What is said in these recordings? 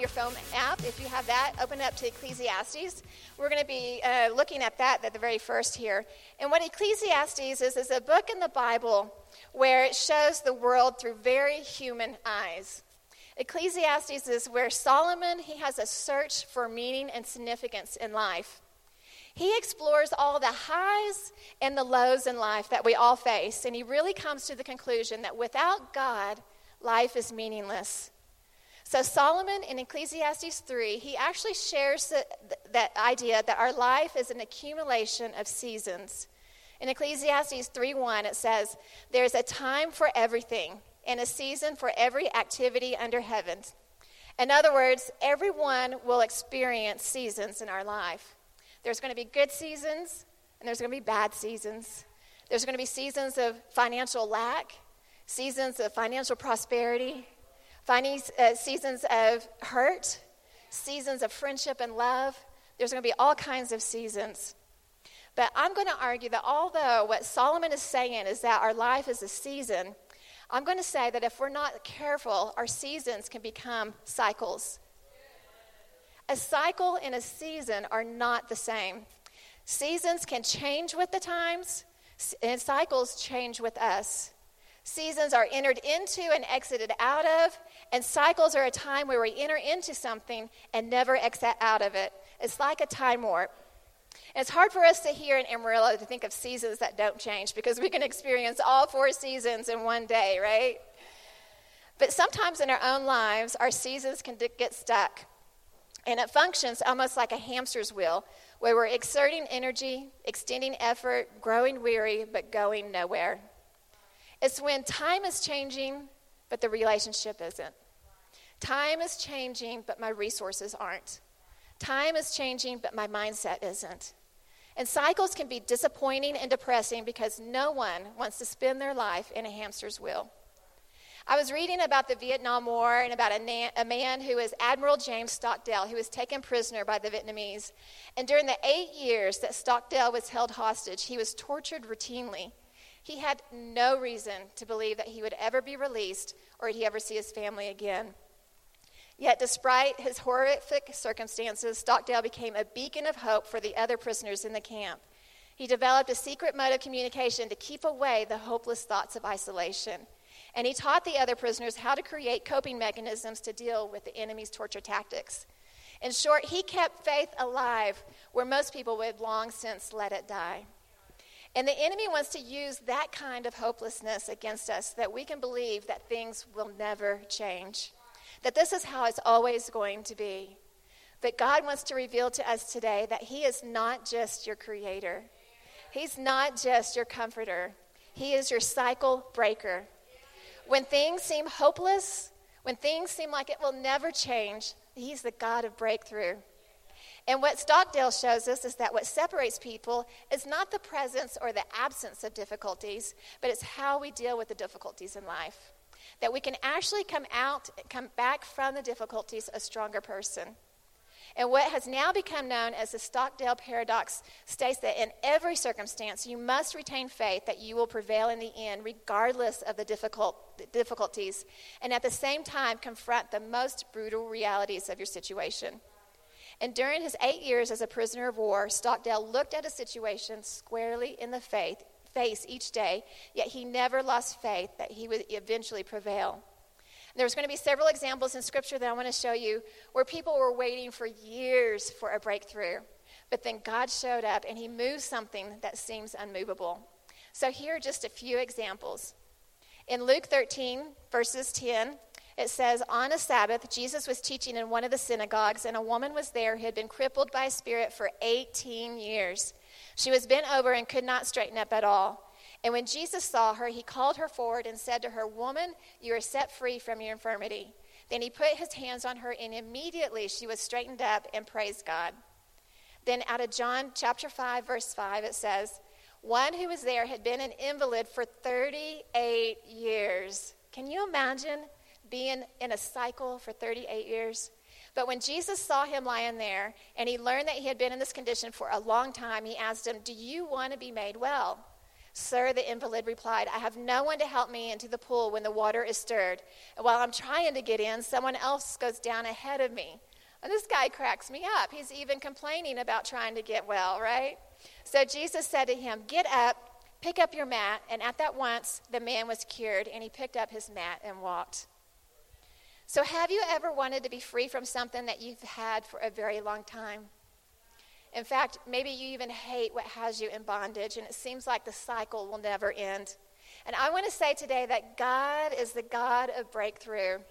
your phone app, if you have that, open up to Ecclesiastes. We're going to be uh, looking at that at the very first here. And what Ecclesiastes is, is a book in the Bible where it shows the world through very human eyes. Ecclesiastes is where Solomon, he has a search for meaning and significance in life. He explores all the highs and the lows in life that we all face, and he really comes to the conclusion that without God, life is meaningless. So, Solomon in Ecclesiastes 3, he actually shares the, that idea that our life is an accumulation of seasons. In Ecclesiastes 3:1 it says, "There's a time for everything and a season for every activity under heaven." In other words, everyone will experience seasons in our life. There's going to be good seasons and there's going to be bad seasons. There's going to be seasons of financial lack, seasons of financial prosperity, uh, seasons of hurt, seasons of friendship and love. There's going to be all kinds of seasons. But I'm going to argue that although what Solomon is saying is that our life is a season, I'm going to say that if we're not careful, our seasons can become cycles. A cycle and a season are not the same. Seasons can change with the times, and cycles change with us. Seasons are entered into and exited out of, and cycles are a time where we enter into something and never exit out of it. It's like a time warp. And it's hard for us to hear in Amarillo to think of seasons that don't change because we can experience all four seasons in one day, right? But sometimes in our own lives, our seasons can get stuck. And it functions almost like a hamster's wheel, where we're exerting energy, extending effort, growing weary, but going nowhere. It's when time is changing, but the relationship isn't. Time is changing, but my resources aren't. Time is changing, but my mindset isn't. And cycles can be disappointing and depressing because no one wants to spend their life in a hamster's wheel. I was reading about the Vietnam War and about a, na- a man who was Admiral James Stockdale, who was taken prisoner by the Vietnamese. And during the eight years that Stockdale was held hostage, he was tortured routinely. He had no reason to believe that he would ever be released or he'd ever see his family again. Yet, despite his horrific circumstances, Stockdale became a beacon of hope for the other prisoners in the camp. He developed a secret mode of communication to keep away the hopeless thoughts of isolation. And he taught the other prisoners how to create coping mechanisms to deal with the enemy's torture tactics. In short, he kept faith alive where most people would long since let it die. And the enemy wants to use that kind of hopelessness against us that we can believe that things will never change, that this is how it's always going to be. But God wants to reveal to us today that He is not just your creator, He's not just your comforter, He is your cycle breaker. When things seem hopeless, when things seem like it will never change, He's the God of breakthrough. And what Stockdale shows us is that what separates people is not the presence or the absence of difficulties, but it's how we deal with the difficulties in life. That we can actually come out, come back from the difficulties a stronger person. And what has now become known as the Stockdale paradox states that in every circumstance, you must retain faith that you will prevail in the end, regardless of the difficult, difficulties, and at the same time, confront the most brutal realities of your situation. And during his eight years as a prisoner of war, Stockdale looked at a situation squarely in the faith, face each day, yet he never lost faith that he would eventually prevail. There's going to be several examples in Scripture that I want to show you where people were waiting for years for a breakthrough. But then God showed up and he moved something that seems unmovable. So here are just a few examples. In Luke 13, verses 10, it says, On a Sabbath, Jesus was teaching in one of the synagogues, and a woman was there who had been crippled by a spirit for 18 years. She was bent over and could not straighten up at all. And when Jesus saw her, he called her forward and said to her, Woman, you are set free from your infirmity. Then he put his hands on her, and immediately she was straightened up and praised God. Then out of John chapter 5, verse 5, it says, One who was there had been an invalid for 38 years. Can you imagine being in a cycle for 38 years? But when Jesus saw him lying there and he learned that he had been in this condition for a long time, he asked him, Do you want to be made well? Sir, the invalid replied, I have no one to help me into the pool when the water is stirred. And while I'm trying to get in, someone else goes down ahead of me. And this guy cracks me up. He's even complaining about trying to get well, right? So Jesus said to him, Get up, pick up your mat. And at that once, the man was cured, and he picked up his mat and walked. So, have you ever wanted to be free from something that you've had for a very long time? In fact, maybe you even hate what has you in bondage, and it seems like the cycle will never end. And I want to say today that God is the God of breakthrough. And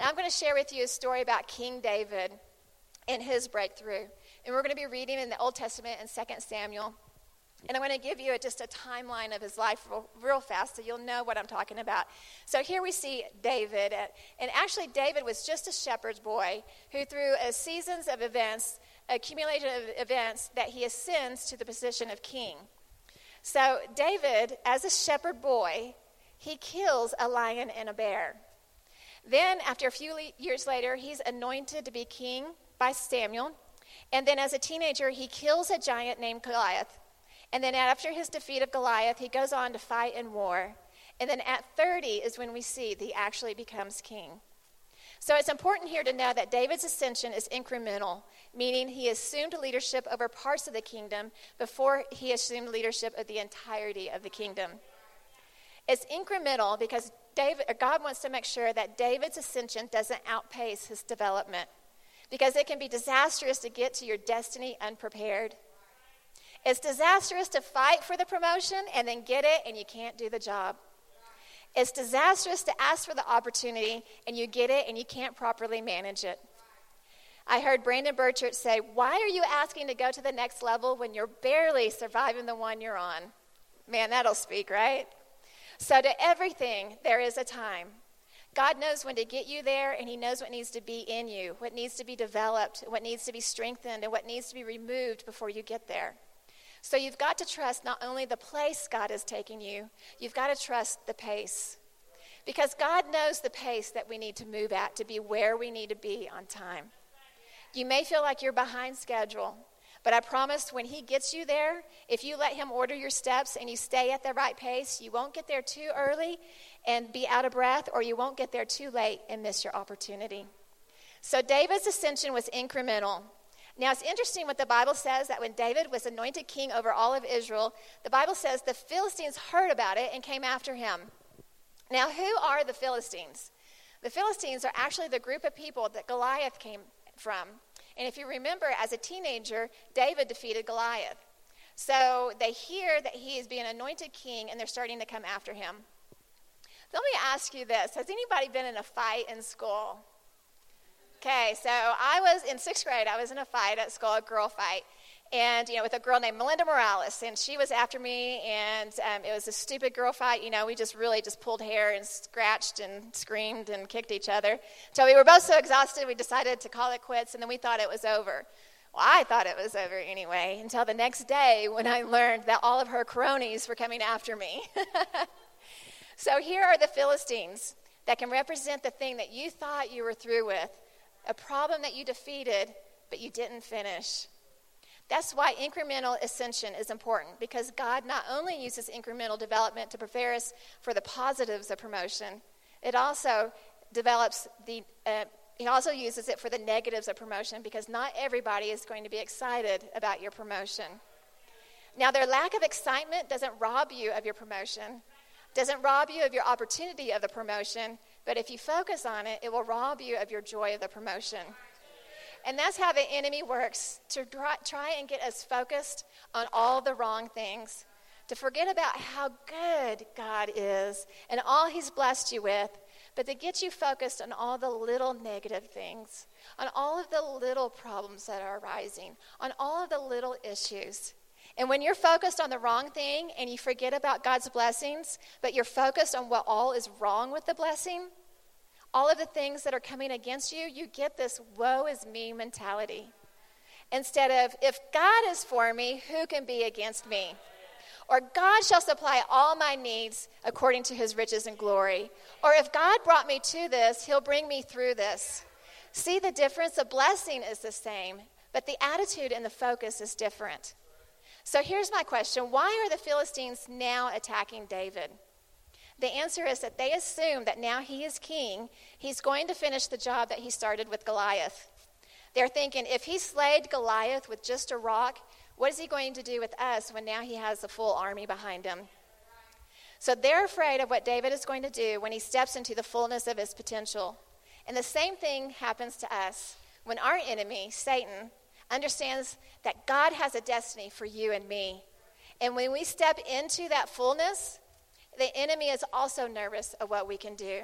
I'm going to share with you a story about King David and his breakthrough. And we're going to be reading in the Old Testament in 2 Samuel. And I'm going to give you just a timeline of his life real, real, fast so you'll know what I'm talking about. So here we see David. And actually, David was just a shepherd's boy who, through a seasons of events, accumulation of events that he ascends to the position of king. So, David, as a shepherd boy, he kills a lion and a bear. Then, after a few years later, he's anointed to be king by Samuel. And then, as a teenager, he kills a giant named Goliath. And then, after his defeat of Goliath, he goes on to fight in war. And then, at 30 is when we see that he actually becomes king. So, it's important here to know that David's ascension is incremental meaning he assumed leadership over parts of the kingdom before he assumed leadership of the entirety of the kingdom. It's incremental because David, God wants to make sure that David's ascension doesn't outpace his development because it can be disastrous to get to your destiny unprepared. It's disastrous to fight for the promotion and then get it and you can't do the job. It's disastrous to ask for the opportunity and you get it and you can't properly manage it. I heard Brendon Burchard say, Why are you asking to go to the next level when you're barely surviving the one you're on? Man, that'll speak, right? So, to everything, there is a time. God knows when to get you there, and He knows what needs to be in you, what needs to be developed, what needs to be strengthened, and what needs to be removed before you get there. So, you've got to trust not only the place God is taking you, you've got to trust the pace. Because God knows the pace that we need to move at to be where we need to be on time. You may feel like you're behind schedule, but I promise when He gets you there, if you let Him order your steps and you stay at the right pace, you won't get there too early and be out of breath, or you won't get there too late and miss your opportunity. So David's ascension was incremental. Now, it's interesting what the Bible says that when David was anointed king over all of Israel, the Bible says the Philistines heard about it and came after him. Now, who are the Philistines? The Philistines are actually the group of people that Goliath came from. And if you remember, as a teenager, David defeated Goliath. So they hear that he is being anointed king and they're starting to come after him. Let me ask you this Has anybody been in a fight in school? Okay, so I was in sixth grade, I was in a fight at school, a girl fight. And you know with a girl named melinda morales and she was after me and um, it was a stupid girl fight you know we just really just pulled hair and scratched and screamed and kicked each other. So we were both so exhausted we decided to call it quits and then we thought it was over. Well i thought it was over anyway until the next day when i learned that all of her cronies were coming after me. So here are the philistines that can represent the thing that you thought you were through with a problem that you defeated but you didn't finish that's why incremental ascension is important because God not only uses incremental development to prepare us for the positives of promotion, it also develops the, uh, he also uses it for the negatives of promotion because not everybody is going to be excited about your promotion. Now, their lack of excitement doesn't rob you of your promotion, doesn't rob you of your opportunity of the promotion, but if you focus on it, it will rob you of your joy of the promotion. And that's how the enemy works to try and get us focused on all the wrong things, to forget about how good God is and all He's blessed you with, but to get you focused on all the little negative things, on all of the little problems that are arising, on all of the little issues. And when you're focused on the wrong thing and you forget about God's blessings, but you're focused on what all is wrong with the blessing, all of the things that are coming against you, you get this woe is me mentality. Instead of, if God is for me, who can be against me? Or God shall supply all my needs according to his riches and glory. Or if God brought me to this, he'll bring me through this. See the difference? The blessing is the same, but the attitude and the focus is different. So here's my question Why are the Philistines now attacking David? The answer is that they assume that now he is king, he's going to finish the job that he started with Goliath. They're thinking if he slayed Goliath with just a rock, what is he going to do with us when now he has a full army behind him? So they're afraid of what David is going to do when he steps into the fullness of his potential. And the same thing happens to us when our enemy, Satan, understands that God has a destiny for you and me. And when we step into that fullness, the enemy is also nervous of what we can do.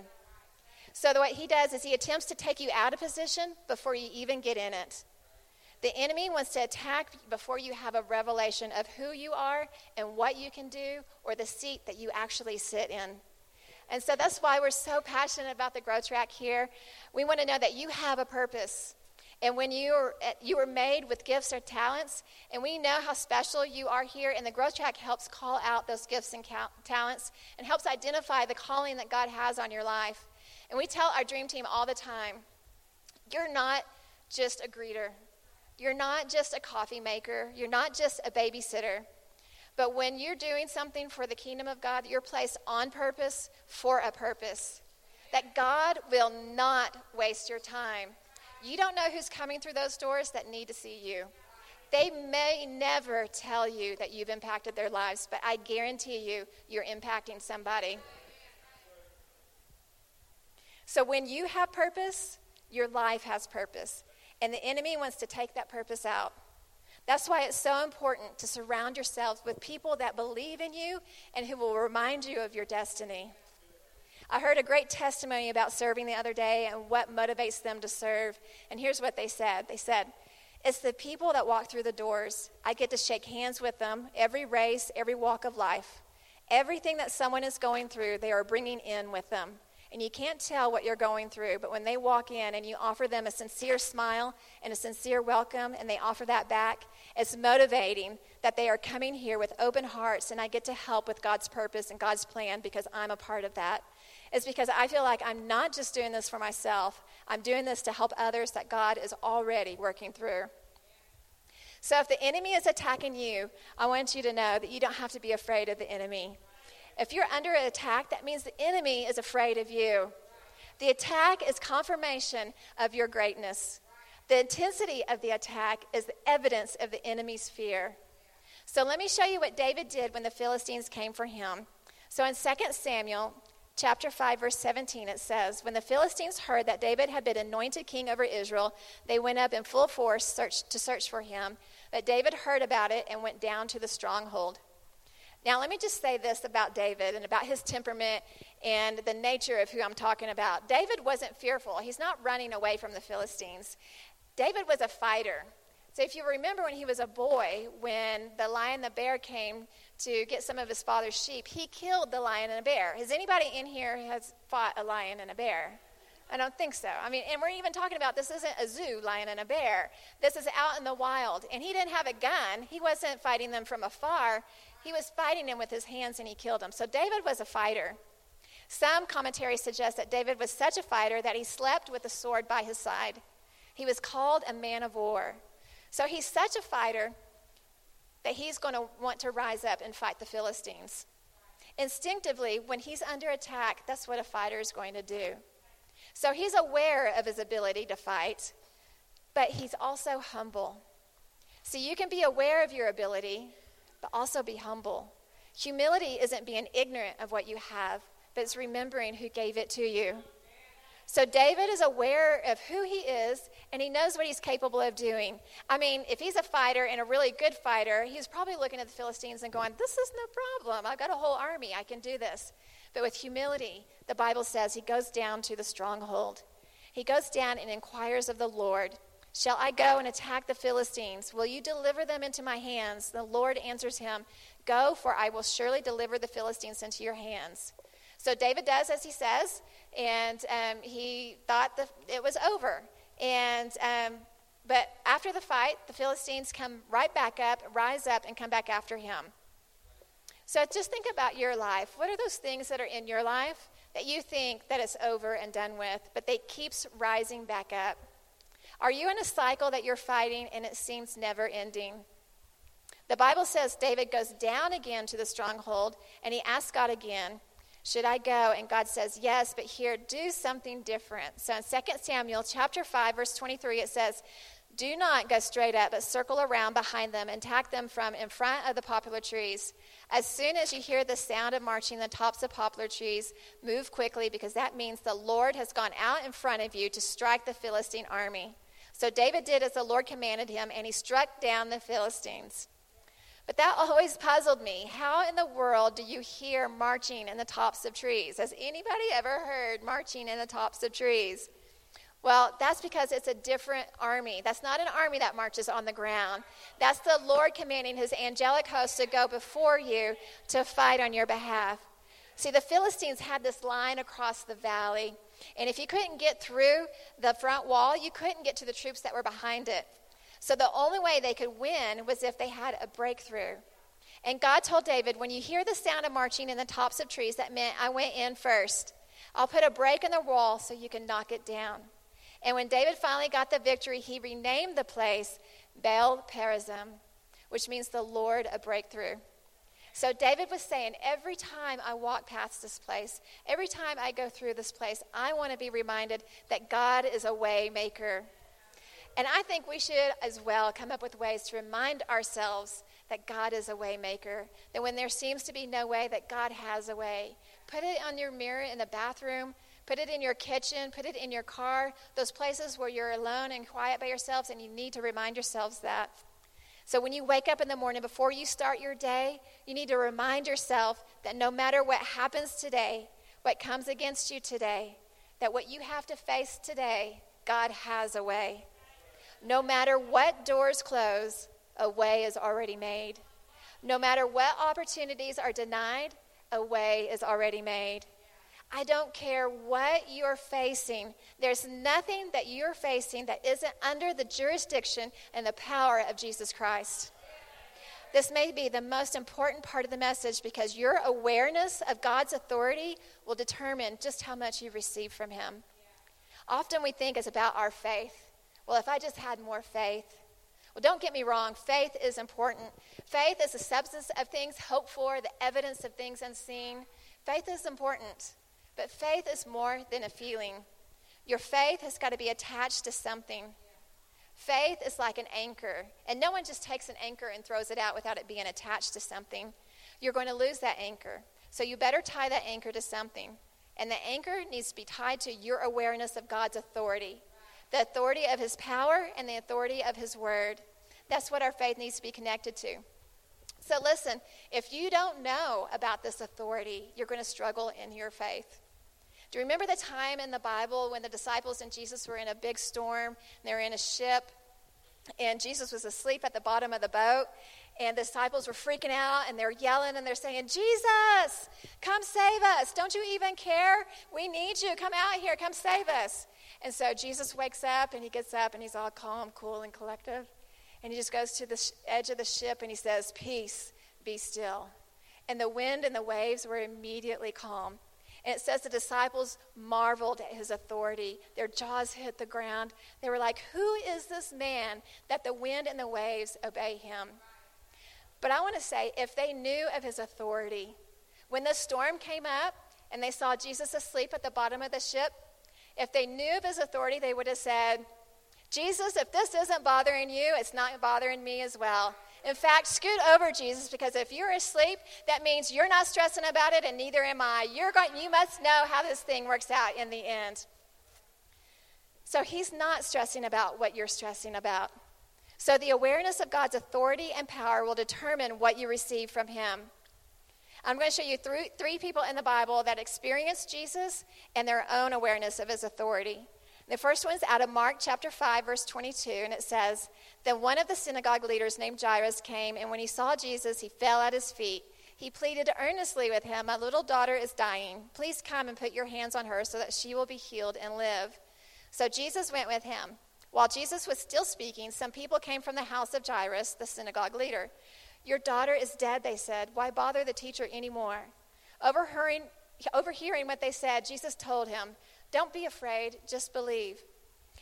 So, what he does is he attempts to take you out of position before you even get in it. The enemy wants to attack before you have a revelation of who you are and what you can do or the seat that you actually sit in. And so that's why we're so passionate about the Growth Track here. We want to know that you have a purpose. And when you are, eh, you were made with gifts or talents, and we know how special you are here, and the Growth Track helps call out those gifts and talents and helps identify the calling that God has on your life. And we tell our dream team all the time you're not just a greeter, you're not just a coffee maker, you're not just a babysitter. But when you're doing something for the kingdom of God, you're placed on purpose for a purpose. That God will not waste your time. You don't know who's coming through those doors that need to see you. They may never tell you that you've impacted their lives, but I guarantee you, you're impacting somebody. So when you have purpose, your life has purpose. And the enemy wants to take that purpose out. That's why it's so important to surround yourselves with people that believe in you and who will remind you of your destiny. I heard a great testimony about serving the other day and what motivates them to serve. And here's what they said They said, It's the people that walk through the doors. I get to shake hands with them every race, every walk of life. Everything that someone is going through, they are bringing in with them. And you can't tell what you're going through, but when they walk in and you offer them a sincere smile and a sincere welcome, and they offer that back, it's motivating that they are coming here with open hearts, and I get to help with God's purpose and God's plan because I'm a part of that is because I feel like I'm not just doing this for myself, I'm doing this to help others that God is already working through. So if the enemy is attacking you, I want you to know that you don't have to be afraid of the enemy. If you're under attack, that means the enemy is afraid of you. The attack is confirmation of your greatness. The intensity of the attack is the evidence of the enemy's fear. So let me show you what David did when the Philistines came for him. So in 2 Samuel chapter 5, verse 17, it says, When the Philistines heard that David had been anointed king over Israel, they went up in full force search, to search for him. But David heard about it and went down to the stronghold. Now, let me just say this about David and about his temperament and the nature of who I'm talking about. David wasn't fearful, he's not running away from the Philistines. David was a fighter. So, if you remember when he was a boy, when the lion the bear came to get some of his father's sheep, he killed the lion and a bear. Has anybody in here has fought a lion and a bear? I don't think so. I mean, and we're even talking about this isn't a zoo, lion and a bear. This is out in the wild. And he didn't have a gun. He wasn't fighting them from afar. He was fighting them with his hands and he killed them. So David was a fighter. Some commentaries suggest that David was such a fighter that he slept with a sword by his side. He was called a man of war. So he's such a fighter that he's going to want to rise up and fight the Philistines. Instinctively, when he's under attack, that's what a fighter is going to do. So he's aware of his ability to fight, but he's also humble. So you can be aware of your ability, but also be humble. Humility isn't being ignorant of what you have, but it's remembering who gave it to you. So David is aware of who he is and he knows what he's capable of doing. I mean, if he's a fighter and a really good fighter, he's probably looking at the Philistines and going, This is no problem. I've got a whole army. I can do this. But with humility, the Bible says he goes down to the stronghold. He goes down and inquires of the Lord, Shall I go and attack the Philistines? Will you deliver them into my hands? The Lord answers him, Go, for I will surely deliver the Philistines into your hands. So David does as he says and um, he thought the, it was over. And um, but after the fight, the Philistines come right back up, rise up, and come back after him. So just think about your life. What are those things that are in your life that you think that it's over and done with, but they keeps rising back up? Are you in a cycle that you're fighting and it seems never ending? The Bible says David goes down again to the stronghold and he asks God again, Should I go? And God says, Yes, but here, do something different. So in 2 Samuel chapter 5, verse 23, it says, Do not go straight up, but circle around behind them and attack them from in front of the poplar trees. As soon as you hear the sound of marching the tops of poplar trees, move quickly because that means the Lord has gone out in front of you to strike the Philistine army. So David did as the Lord commanded him, and he struck down the Philistines. But that always puzzled me. How in the world do you hear marching in the tops of trees? Has anybody ever heard marching in the tops of trees? Well, that's because it's a different army. That's not an army that marches on the ground. That's the Lord commanding his angelic host to go before you to fight on your behalf. See, the Philistines had this line across the valley, and if you couldn't get through the front wall, you couldn't get to the troops that were behind it. So the only way they could win was if they had a breakthrough. And God told David, when you hear the sound of marching in the tops of trees, that meant I went in first. I'll put a break in the wall so you can knock it down. And when David finally got the victory, he renamed the place Baal Perazim, which means the Lord a breakthrough. So David was saying, every time I walk past this place, every time I go through this place, I want to be reminded that God is a way maker. And I think we should as well come up with ways to remind ourselves that God is a way maker. That when there seems to be no way, that God has a way. Put it on your mirror in the bathroom. Put it in your kitchen. Put it in your car. Those places where you're alone and quiet by yourselves, and you need to remind yourselves that. So when you wake up in the morning, before you start your day, you need to remind yourself that no matter what happens today, what comes against you today, that what you have to face today, God has a way. No matter what doors close, a way is already made. No matter what opportunities are denied, a way is already made. I don't care what you're facing. There's nothing that you're facing that isn't under the jurisdiction and the power of Jesus Christ. This may be the most important part of the message because your awareness of God's authority will determine just how much you receive from Him. Often we think it's about our faith. Well, if I just had more faith. Well, don't get me wrong, faith is important. Faith is the substance of things hoped for, the evidence of things unseen. Faith is important, but faith is more than a feeling. Your faith has got to be attached to something. Faith is like an anchor, and no one just takes an anchor and throws it out without it being attached to something. You're going to lose that anchor. So you better tie that anchor to something. And the anchor needs to be tied to your awareness of God's authority the authority of his power and the authority of his word. That's what our faith needs to be connected to. So, listen, if you don't know about this authority, you're going to struggle in your faith. Do you remember the time in the Bible when the disciples and Jesus were in a big storm? And they were in a ship, and Jesus was asleep at the bottom of the boat, and the disciples were freaking out, and they're yelling, and they're saying, Jesus, come save us. Don't you even care? We need you. Come out here. Come save us. And so Jesus wakes up and he gets up and he's all calm, cool, and collective. And he just goes to the sh- edge of the ship and he says, Peace, be still. And the wind and the waves were immediately calm. And it says the disciples marveled at his authority. Their jaws hit the ground. They were like, Who is this man that the wind and the waves obey him? But I want to say, if they knew of his authority, when the storm came up and they saw Jesus asleep at the bottom of the ship, if they knew of his authority, they would have said, Jesus, if this isn't bothering you, it's not bothering me as well. In fact, scoot over, Jesus, because if you're asleep, that means you're not stressing about it, and neither am I. You're going, you must know how this thing works out in the end. So he's not stressing about what you're stressing about. So the awareness of God's authority and power will determine what you receive from him. I'm going to show you three, three people in the Bible that experienced Jesus and their own awareness of his authority. The first one's out of Mark chapter 5, verse 22, and it says, Then one of the synagogue leaders named Jairus came, and when he saw Jesus, he fell at his feet. He pleaded earnestly with him, My little daughter is dying. Please come and put your hands on her so that she will be healed and live. So Jesus went with him. While Jesus was still speaking, some people came from the house of Jairus, the synagogue leader. Your daughter is dead, they said. Why bother the teacher anymore? Overhearing, overhearing what they said, Jesus told him, Don't be afraid, just believe.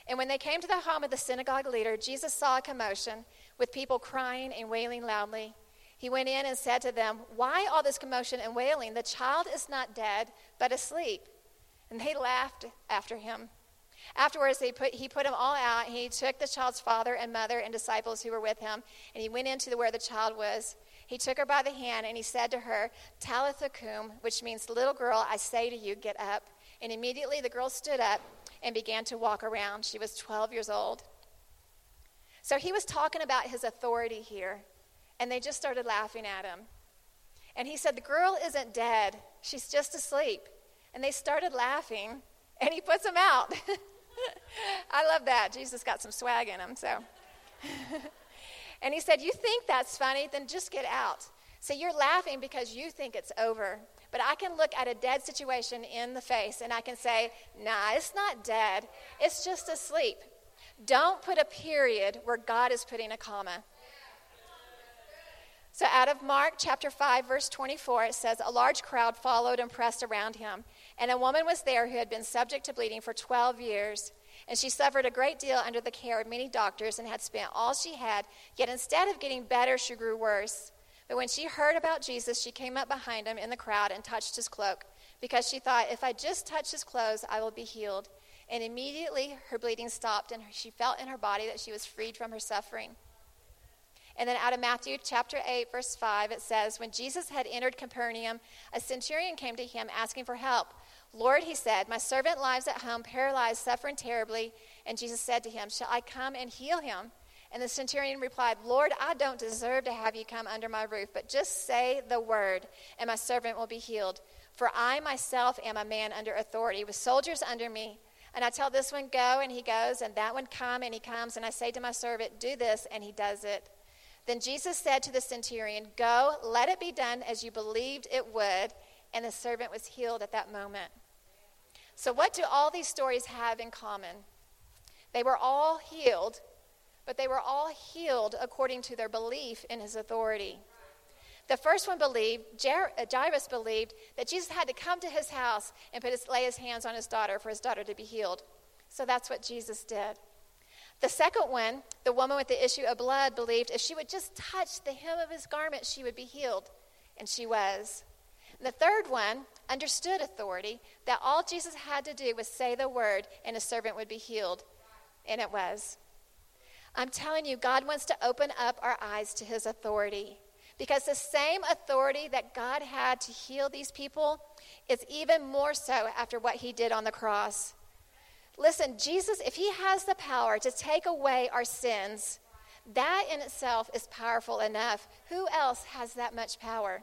And when they came to the home of the synagogue leader, Jesus saw a commotion with people crying and wailing loudly. He went in and said to them, Why all this commotion and wailing? The child is not dead, but asleep. And they laughed after him. Afterwards, he put, he put them all out. He took the child's father and mother and disciples who were with him, and he went into the, where the child was. He took her by the hand, and he said to her, Talitha cum, which means, Little girl, I say to you, get up. And immediately the girl stood up and began to walk around. She was 12 years old. So he was talking about his authority here and they just started laughing at him. And he said, The girl isn't dead, she's just asleep. And they started laughing, and he puts them out. I love that. Jesus got some swag in him, so. and he said, You think that's funny? Then just get out. So you're laughing because you think it's over. But I can look at a dead situation in the face and I can say, Nah, it's not dead, it's just asleep. Don't put a period where God is putting a comma. So, out of Mark chapter 5, verse 24, it says, A large crowd followed and pressed around him. And a woman was there who had been subject to bleeding for 12 years. And she suffered a great deal under the care of many doctors and had spent all she had. Yet instead of getting better, she grew worse. But when she heard about Jesus, she came up behind him in the crowd and touched his cloak, because she thought, If I just touch his clothes, I will be healed. And immediately her bleeding stopped, and she felt in her body that she was freed from her suffering. And then out of Matthew chapter 8, verse 5, it says, When Jesus had entered Capernaum, a centurion came to him asking for help. Lord, he said, My servant lies at home, paralyzed, suffering terribly. And Jesus said to him, Shall I come and heal him? And the centurion replied, Lord, I don't deserve to have you come under my roof, but just say the word, and my servant will be healed. For I myself am a man under authority, with soldiers under me. And I tell this one, Go, and he goes, and that one, Come, and he comes. And I say to my servant, Do this, and he does it. Then Jesus said to the centurion, Go, let it be done as you believed it would. And the servant was healed at that moment. So, what do all these stories have in common? They were all healed, but they were all healed according to their belief in his authority. The first one believed, uh, Jairus believed, that Jesus had to come to his house and put his, lay his hands on his daughter for his daughter to be healed. So that's what Jesus did. The second one, the woman with the issue of blood, believed if she would just touch the hem of his garment, she would be healed. And she was. The third one understood authority, that all Jesus had to do was say the word and a servant would be healed. And it was. I'm telling you, God wants to open up our eyes to his authority. Because the same authority that God had to heal these people is even more so after what he did on the cross. Listen, Jesus, if he has the power to take away our sins, that in itself is powerful enough. Who else has that much power?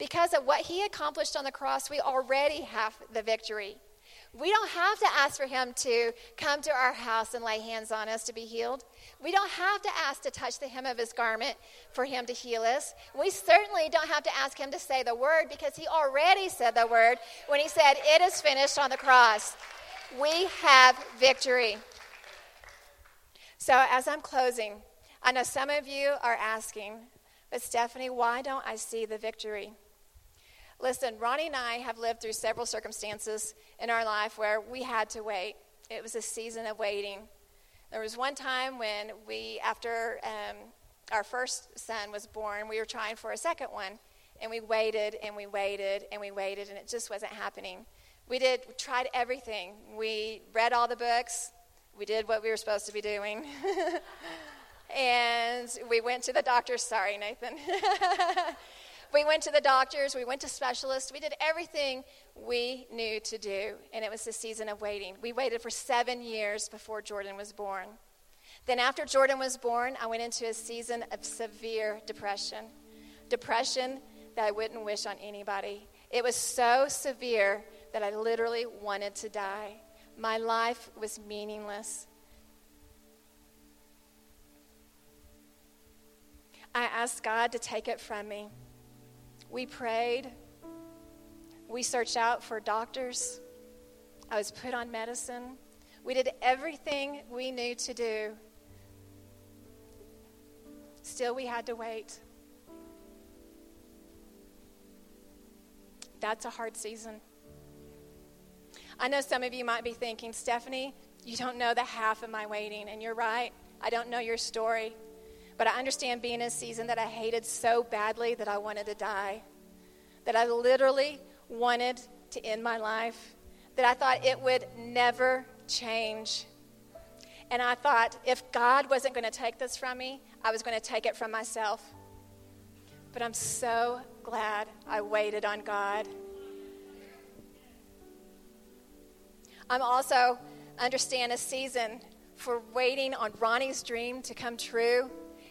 Because of what he accomplished on the cross, we already have the victory. We don't have to ask for him to come to our house and lay hands on us to be healed. We don't have to ask to touch the hem of his garment for him to heal us. We certainly don't have to ask him to say the word because he already said the word when he said, It is finished on the cross. We have victory. So, as I'm closing, I know some of you are asking, but Stephanie, why don't I see the victory? Listen, Ronnie and I have lived through several circumstances in our life where we had to wait. It was a season of waiting. There was one time when we, after um, our first son was born, we were trying for a second one, and we waited and we waited and we waited, and it just wasn't happening. We did, we tried everything. We read all the books. We did what we were supposed to be doing. and we went to the doctor. Sorry, Nathan. we went to the doctors. We went to specialists. We did everything we knew to do. And it was a season of waiting. We waited for seven years before Jordan was born. Then, after Jordan was born, I went into a season of severe depression. Depression that I wouldn't wish on anybody. It was so severe that I literally wanted to die. My life was meaningless. I asked God to take it from me. We prayed. We searched out for doctors. I was put on medicine. We did everything we knew to do. Still, we had to wait. That's a hard season. I know some of you might be thinking, Stephanie, you don't know the half of my waiting, and you're right. I don't know your story. But I understand being in a season that I hated so badly that I wanted to die, that I literally wanted to end my life, that I thought it would never change. And I thought if God wasn't going to take this from me, I was going to take it from myself. But I'm so glad I waited on God. I'm also understand a season for waiting on Ronnie's dream to come true.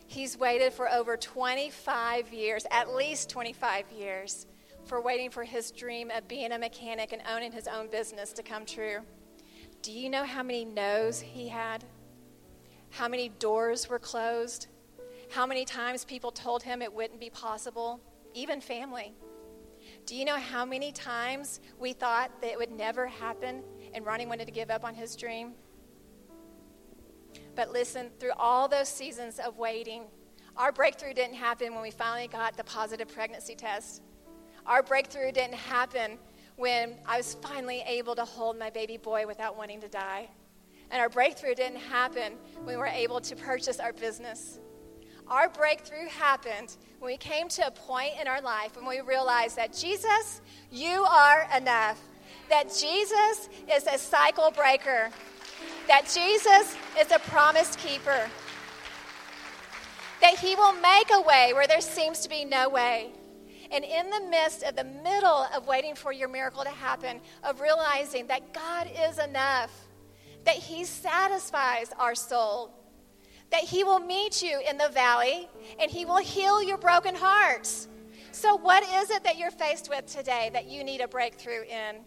He's waited for over 25 years, at least 25 years, for waiting for his dream of being a mechanic and owning his own business to come true. Do you know how many no's he had? How many doors were closed? How many times people told him it wouldn't be possible? Even family. Do you know how many times we thought that it would never happen and Ronnie wanted to give up on his dream? But listen, through all those seasons of waiting, our breakthrough didn't happen when we finally got the positive pregnancy test. Our breakthrough didn't happen when I was finally able to hold my baby boy without wanting to die. And our breakthrough didn't happen when we were able to purchase our business. Our breakthrough happened when we came to a point in our life when we realized that Jesus, you are enough. That Jesus is a cycle breaker. That Jesus is a promise keeper. That he will make a way where there seems to be no way. And in the midst of the middle of waiting for your miracle to happen, of realizing that God is enough, that He satisfies our soul, that He will meet you in the valley and He will heal your broken hearts. So, what is it that you're faced with today that you need a breakthrough in?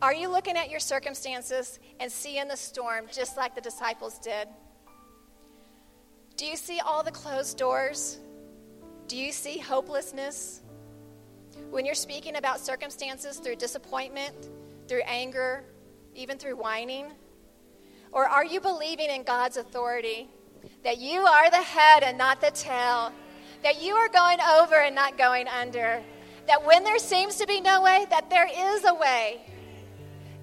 Are you looking at your circumstances and seeing the storm just like the disciples did? Do you see all the closed doors? Do you see hopelessness? When you're speaking about circumstances through disappointment, through anger, even through whining? Or are you believing in God's authority that you are the head and not the tail? That you are going over and not going under? That when there seems to be no way, that there is a way.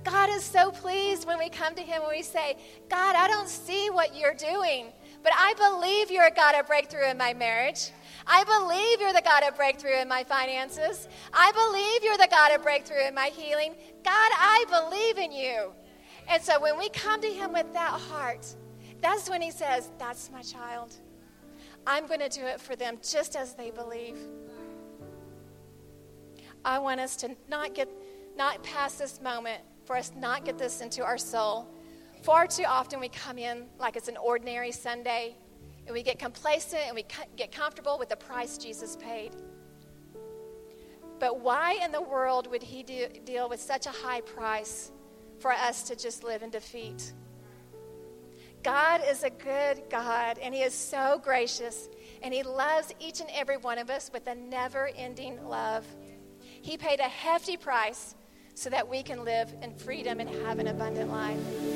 God is so pleased when we come to Him and we say, God, I don't see what you're doing, but I believe you're a God of breakthrough in my marriage. I believe you're the God of breakthrough in my finances. I believe you're the God of breakthrough in my healing. God, I believe in you. And so when we come to Him with that heart, that's when He says, That's my child. I'm going to do it for them just as they believe. I want us to not get not pass this moment for us not get this into our soul. Far too often we come in like it's an ordinary Sunday and we get complacent and we get comfortable with the price Jesus paid. But why in the world would he do, deal with such a high price for us to just live in defeat? God is a good God, and He is so gracious, and He loves each and every one of us with a never ending love. He paid a hefty price so that we can live in freedom and have an abundant life.